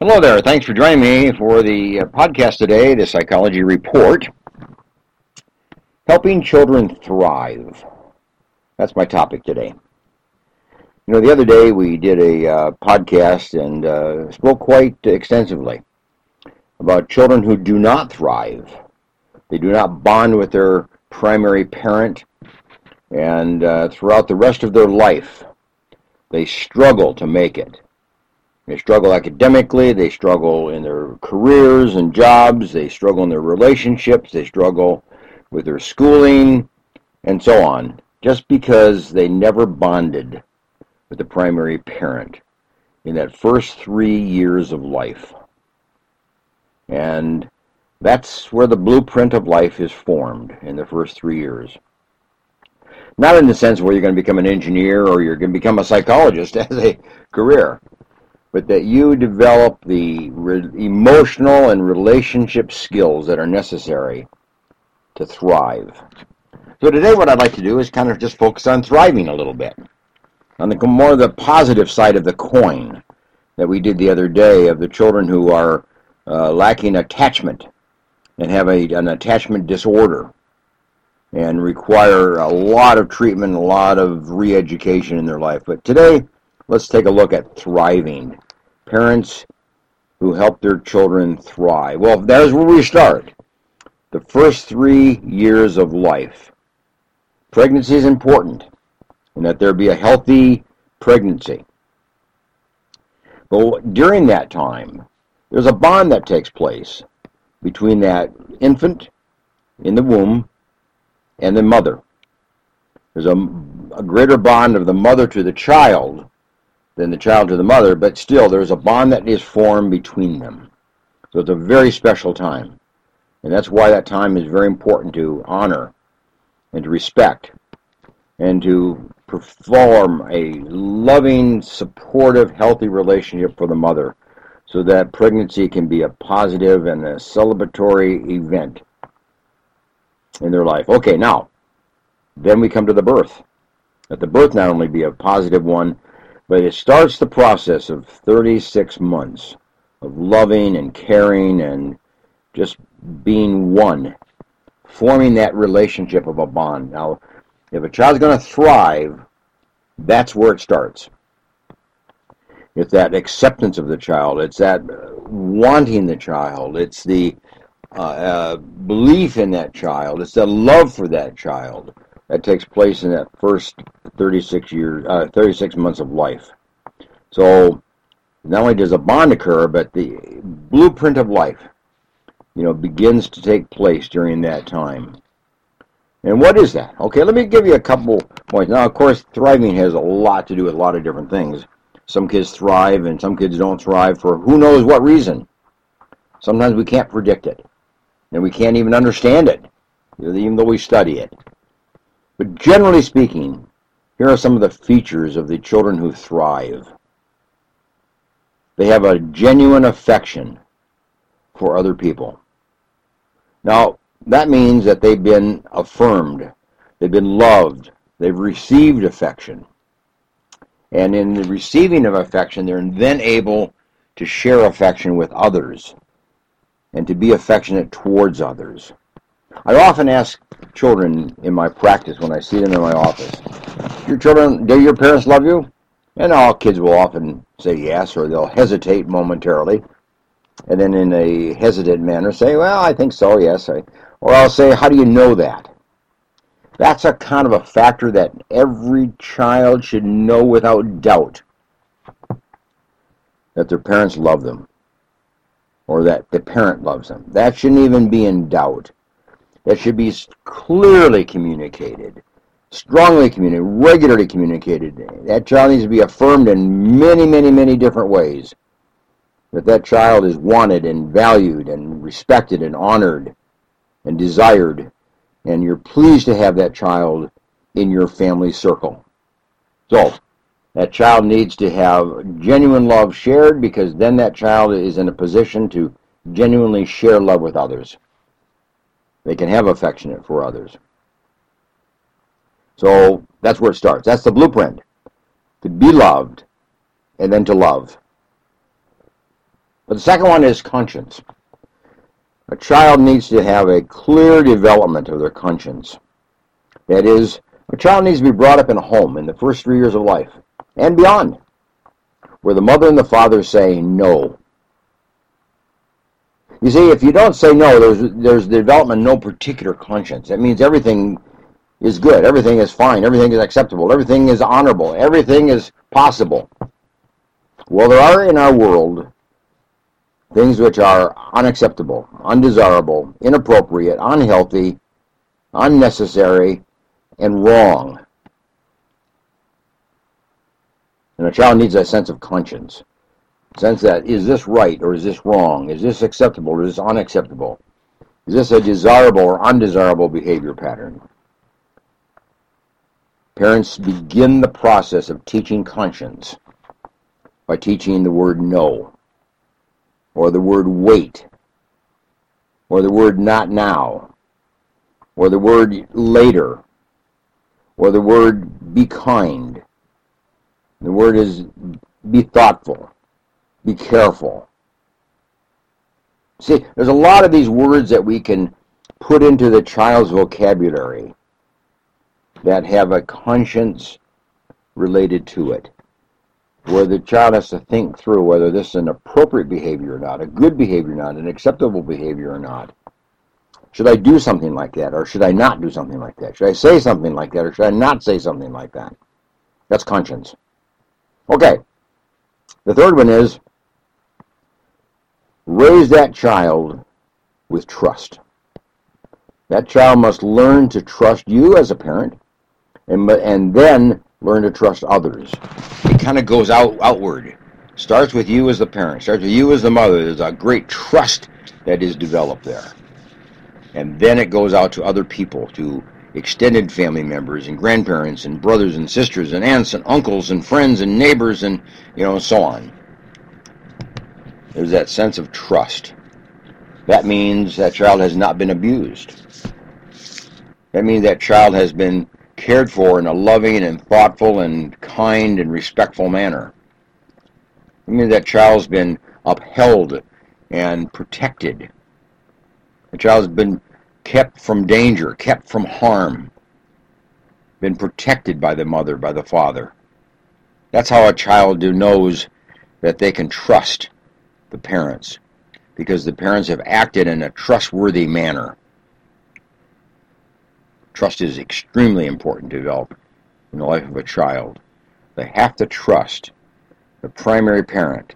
Hello there. Thanks for joining me for the uh, podcast today, the Psychology Report. Helping Children Thrive. That's my topic today. You know, the other day we did a uh, podcast and uh, spoke quite extensively about children who do not thrive. They do not bond with their primary parent, and uh, throughout the rest of their life, they struggle to make it they struggle academically, they struggle in their careers and jobs, they struggle in their relationships, they struggle with their schooling, and so on, just because they never bonded with the primary parent in that first three years of life. And that's where the blueprint of life is formed in the first three years. Not in the sense where you're going to become an engineer or you're going to become a psychologist as a career but that you develop the re- emotional and relationship skills that are necessary to thrive. So today what I'd like to do is kind of just focus on thriving a little bit. On the more the positive side of the coin that we did the other day of the children who are uh, lacking attachment and have a, an attachment disorder and require a lot of treatment, a lot of re-education in their life. But today, let's take a look at thriving parents who help their children thrive. Well, that is where we start. The first three years of life. Pregnancy is important, and that there be a healthy pregnancy. But during that time, there's a bond that takes place between that infant in the womb and the mother. There's a, a greater bond of the mother to the child than the child to the mother, but still there's a bond that is formed between them. So it's a very special time. And that's why that time is very important to honor and to respect and to perform a loving, supportive, healthy relationship for the mother so that pregnancy can be a positive and a celebratory event in their life. Okay, now, then we come to the birth. That the birth not only be a positive one, but it starts the process of 36 months of loving and caring and just being one, forming that relationship of a bond. Now, if a child's going to thrive, that's where it starts. It's that acceptance of the child. It's that wanting the child. It's the uh, uh, belief in that child. It's the love for that child that takes place in that first 36 years, uh, 36 months of life. So not only does a bond occur, but the blueprint of life, you know, begins to take place during that time. And what is that? Okay, let me give you a couple points. Now, of course, thriving has a lot to do with a lot of different things. Some kids thrive and some kids don't thrive for who knows what reason. Sometimes we can't predict it. And we can't even understand it, even though we study it. But generally speaking, here are some of the features of the children who thrive. They have a genuine affection for other people. Now, that means that they've been affirmed, they've been loved, they've received affection. And in the receiving of affection, they're then able to share affection with others and to be affectionate towards others. I often ask children in my practice when I see them in my office, your children, do your parents love you? And all kids will often say yes, or they'll hesitate momentarily, and then in a hesitant manner say, well, I think so, yes. or I'll say, how do you know that? That's a kind of a factor that every child should know without doubt that their parents love them or that the parent loves them. That shouldn't even be in doubt that should be clearly communicated, strongly communicated, regularly communicated. That child needs to be affirmed in many, many, many different ways. That that child is wanted and valued and respected and honored and desired, and you're pleased to have that child in your family circle. So, that child needs to have genuine love shared because then that child is in a position to genuinely share love with others. They can have affectionate for others. So that's where it starts. That's the blueprint. To be loved and then to love. But the second one is conscience. A child needs to have a clear development of their conscience. That is, a child needs to be brought up in a home in the first three years of life and beyond, where the mother and the father say no. You see, if you don't say no, there's there's development no particular conscience. That means everything is good, everything is fine, everything is acceptable, everything is honorable, everything is possible. Well, there are in our world things which are unacceptable, undesirable, inappropriate, unhealthy, unnecessary, and wrong. And a child needs a sense of conscience. Sense that, is this right or is this wrong? Is this acceptable or is this unacceptable? Is this a desirable or undesirable behavior pattern? Parents begin the process of teaching conscience by teaching the word no, or the word wait, or the word not now, or the word later, or the word be kind. The word is be thoughtful, be careful. See, there's a lot of these words that we can put into the child's vocabulary that have a conscience related to it, where the child has to think through whether this is an appropriate behavior or not, a good behavior or not, an acceptable behavior or not. Should I do something like that, or should I not do something like that? Should I say something like that, or should I not say something like that? That's conscience. Okay. The third one is raise that child with trust. That child must learn to trust you as a parent, and and then learn to trust others. It kind of goes out outward. Starts with you as the parent. Starts with you as the mother. There's a great trust that is developed there and then it goes out to other people, to extended family members and grandparents and brothers and sisters and aunts and uncles and friends and neighbors and you know so on. There's that sense of trust. That means that child has not been abused. That means that child has been cared for in a loving and thoughtful and kind and respectful manner. It means that child's been upheld and protected the child's been kept from danger, kept from harm, been protected by the mother, by the father. That's how a child knows that they can trust the parents because the parents have acted in a trustworthy manner. Trust is extremely important to develop in the life of a child. They have to trust the primary parent,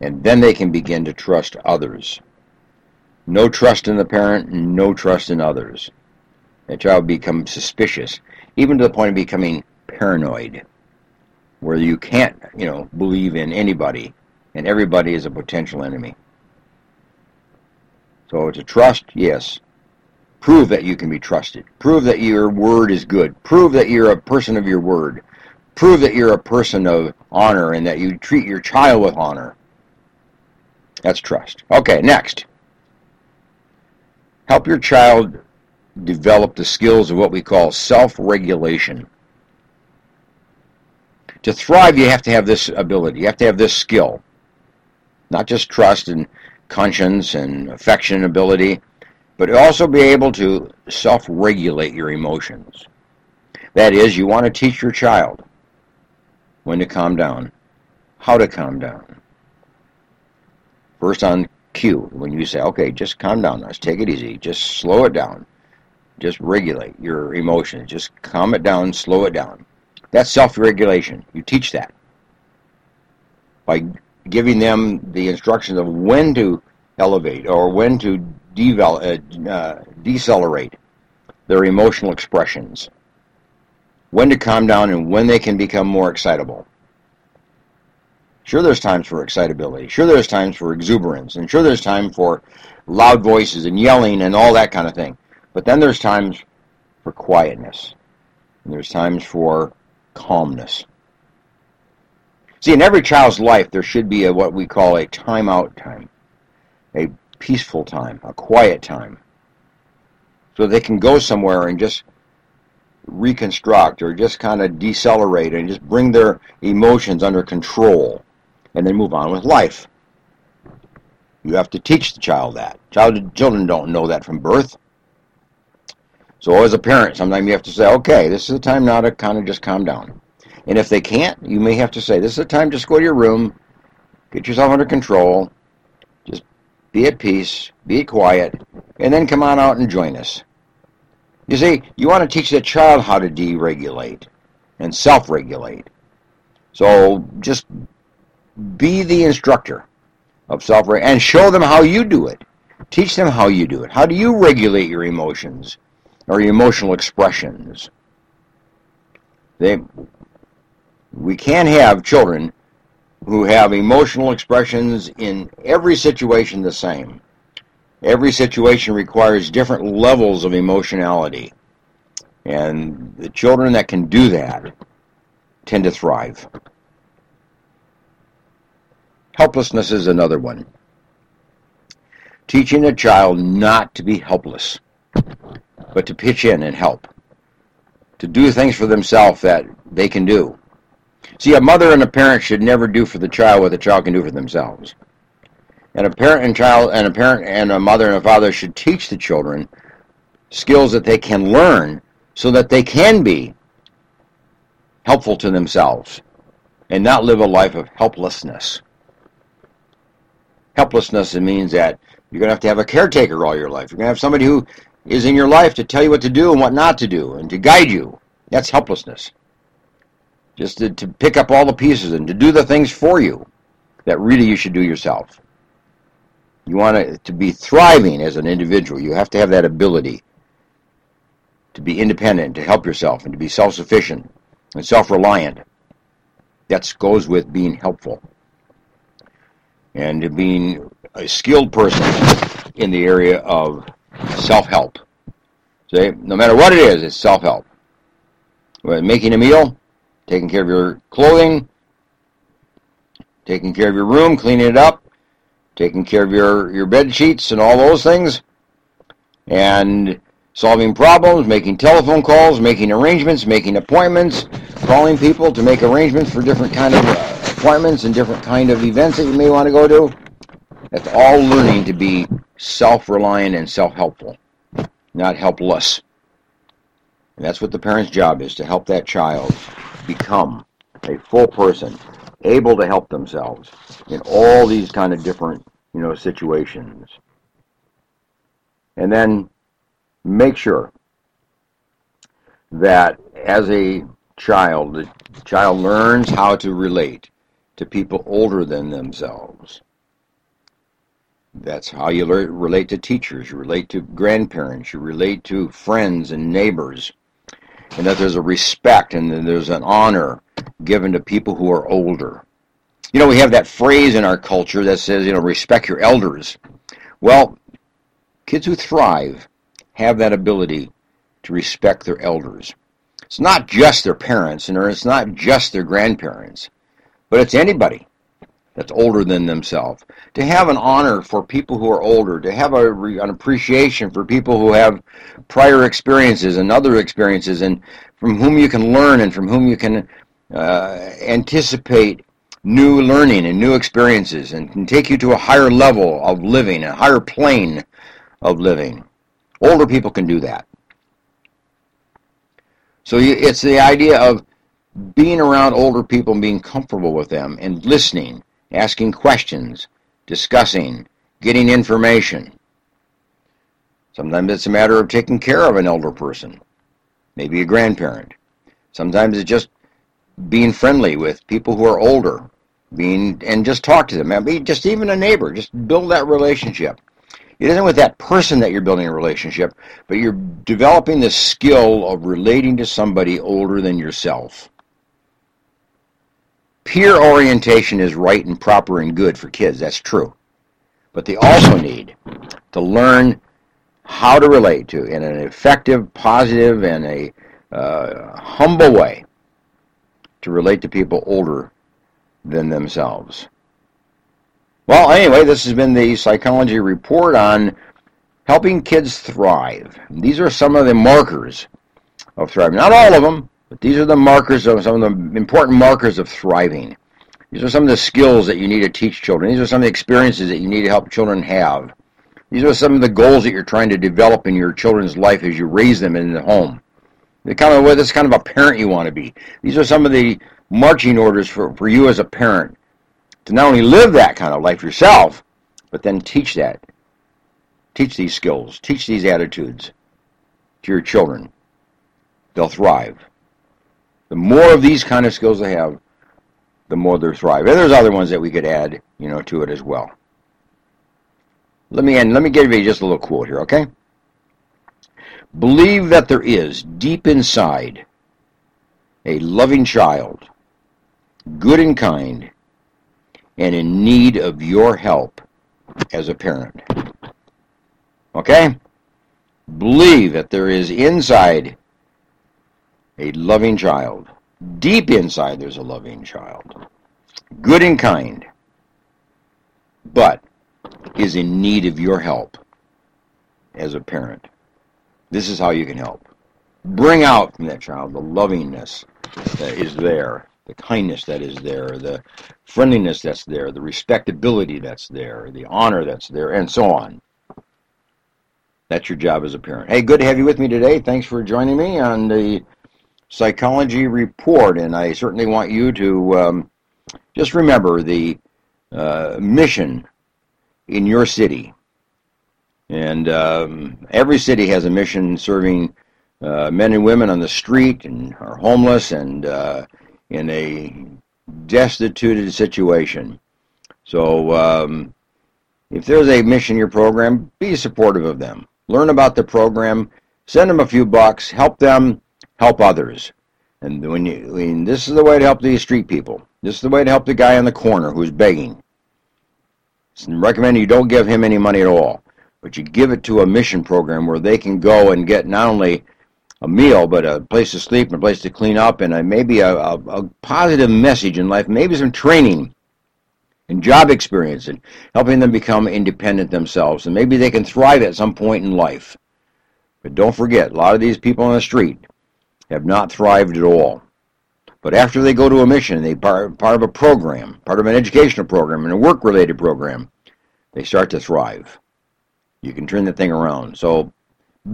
and then they can begin to trust others. No trust in the parent, no trust in others. That child becomes suspicious, even to the point of becoming paranoid, where you can't, you know, believe in anybody, and everybody is a potential enemy. So to trust, yes. Prove that you can be trusted. Prove that your word is good. Prove that you're a person of your word. Prove that you're a person of honor and that you treat your child with honor. That's trust. Okay, next. Help your child develop the skills of what we call self-regulation. To thrive, you have to have this ability. You have to have this skill. Not just trust and conscience and affection and ability, but also be able to self-regulate your emotions. That is, you want to teach your child when to calm down, how to calm down. First on cue when you say, okay, just calm down, let's take it easy, just slow it down, just regulate your emotions, just calm it down, slow it down. That's self-regulation. You teach that by giving them the instructions of when to elevate or when to devel- uh, uh, decelerate their emotional expressions, when to calm down and when they can become more excitable. Sure, there's times for excitability. Sure, there's times for exuberance. And sure, there's time for loud voices and yelling and all that kind of thing. But then there's times for quietness. And there's times for calmness. See, in every child's life, there should be a, what we call a timeout time, a peaceful time, a quiet time, so they can go somewhere and just reconstruct or just kind of decelerate and just bring their emotions under control and then move on with life. You have to teach the child that. Child, children don't know that from birth. So as a parent, sometimes you have to say, okay, this is the time now to kind of just calm down. And if they can't, you may have to say, this is the time just go to your room, get yourself under control, just be at peace, be quiet, and then come on out and join us. You see, you want to teach the child how to deregulate and self-regulate. So just be the instructor of self regulate and show them how you do it. Teach them how you do it. How do you regulate your emotions or your emotional expressions? They, we can't have children who have emotional expressions in every situation the same. Every situation requires different levels of emotionality. And the children that can do that tend to thrive. Helplessness is another one. Teaching a child not to be helpless, but to pitch in and help. To do things for themselves that they can do. See, a mother and a parent should never do for the child what the child can do for themselves. And a parent and child and a parent and a mother and a father should teach the children skills that they can learn so that they can be helpful to themselves and not live a life of helplessness. Helplessness means that you're going to have to have a caretaker all your life. You're going to have somebody who is in your life to tell you what to do and what not to do and to guide you. That's helplessness. Just to, to pick up all the pieces and to do the things for you that really you should do yourself. You want to, to be thriving as an individual. You have to have that ability to be independent, to help yourself, and to be self-sufficient and self-reliant. That goes with being helpful and being a skilled person in the area of self-help. See, no matter what it is, it's self-help. Making a meal, taking care of your clothing, taking care of your room, cleaning it up, taking care of your, your bed sheets and all those things, and solving problems, making telephone calls, making arrangements, making appointments, calling people to make arrangements for different kind of appointments and different kind of events that you may want to go to. That's all learning to be self-reliant and self-helpful, not helpless. And that's what the parent's job is, to help that child become a full person, able to help themselves in all these kind of different, you know, situations. And then make sure that as a child, the child learns how to relate to people older than themselves. That's how you relate to teachers, you relate to grandparents, you relate to friends and neighbors, and that there's a respect and there's an honor given to people who are older. You know, we have that phrase in our culture that says, you know, respect your elders. Well, kids who thrive have that ability to respect their elders. It's not just their parents, and it's not just their grandparents, but it's anybody that's older than themselves. To have an honor for people who are older, to have a, an appreciation for people who have prior experiences and other experiences, and from whom you can learn and from whom you can uh, anticipate new learning and new experiences, and can take you to a higher level of living, a higher plane of living. Older people can do that. So it's the idea of being around older people and being comfortable with them and listening, asking questions, discussing, getting information. Sometimes it's a matter of taking care of an elder person, maybe a grandparent. Sometimes it's just being friendly with people who are older, being and just talk to them. Maybe just even a neighbor, just build that relationship. It isn't with that person that you're building a relationship, but you're developing the skill of relating to somebody older than yourself. Peer orientation is right and proper and good for kids, that's true. But they also need to learn how to relate to in an effective, positive, and a uh, humble way to relate to people older than themselves. Well, anyway, this has been the Psychology Report on helping kids thrive. These are some of the markers of thriving. Not all of them, but these are the markers of some of the important markers of thriving. These are some of the skills that you need to teach children. These are some of the experiences that you need to help children have. These are some of the goals that you're trying to develop in your children's life as you raise them in the home. The kind of this kind of a parent you want to be. These are some of the marching orders for, for you as a parent to not only live that kind of life yourself, but then teach that. Teach these skills, teach these attitudes to your children. They'll thrive. The more of these kind of skills they have, the more they thrive. And there's other ones that we could add, you know, to it as well. Let me end, let me give you just a little quote here, okay? Believe that there is deep inside a loving child, good and kind, and in need of your help as a parent. Okay? Believe that there is inside a loving child. Deep inside, there's a loving child. Good and kind, but is in need of your help as a parent. This is how you can help. Bring out from that child the lovingness that is there, the kindness that is there, the friendliness that's there, the respectability that's there, the honor that's there, and so on. That's your job as a parent. Hey, good to have you with me today. Thanks for joining me on the Psychology Report, and I certainly want you to um, just remember the uh, mission in your city. And um, every city has a mission serving uh, men and women on the street and are homeless and uh, in a destituted situation. So um, if there's a mission in your program, be supportive of them. Learn about the program, send them a few bucks, help them help others. And when you, this is the way to help these street people. This is the way to help the guy on the corner who's begging. It's recommended you don't give him any money at all, but you give it to a mission program where they can go and get not only a meal, but a place to sleep and a place to clean up, and a, maybe a, a, a positive message in life, maybe some training and job experience, and helping them become independent themselves, and maybe they can thrive at some point in life. But don't forget, a lot of these people on the street have not thrived at all. But after they go to a mission, they part part of a program, part of an educational program, and a work-related program, they start to thrive. You can turn the thing around. So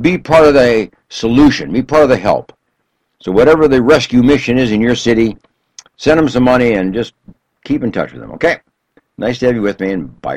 be part of the solution. Be part of the help. So whatever the rescue mission is in your city, send them some money and just keep in touch with them. Okay? Nice to have you with me, and bye.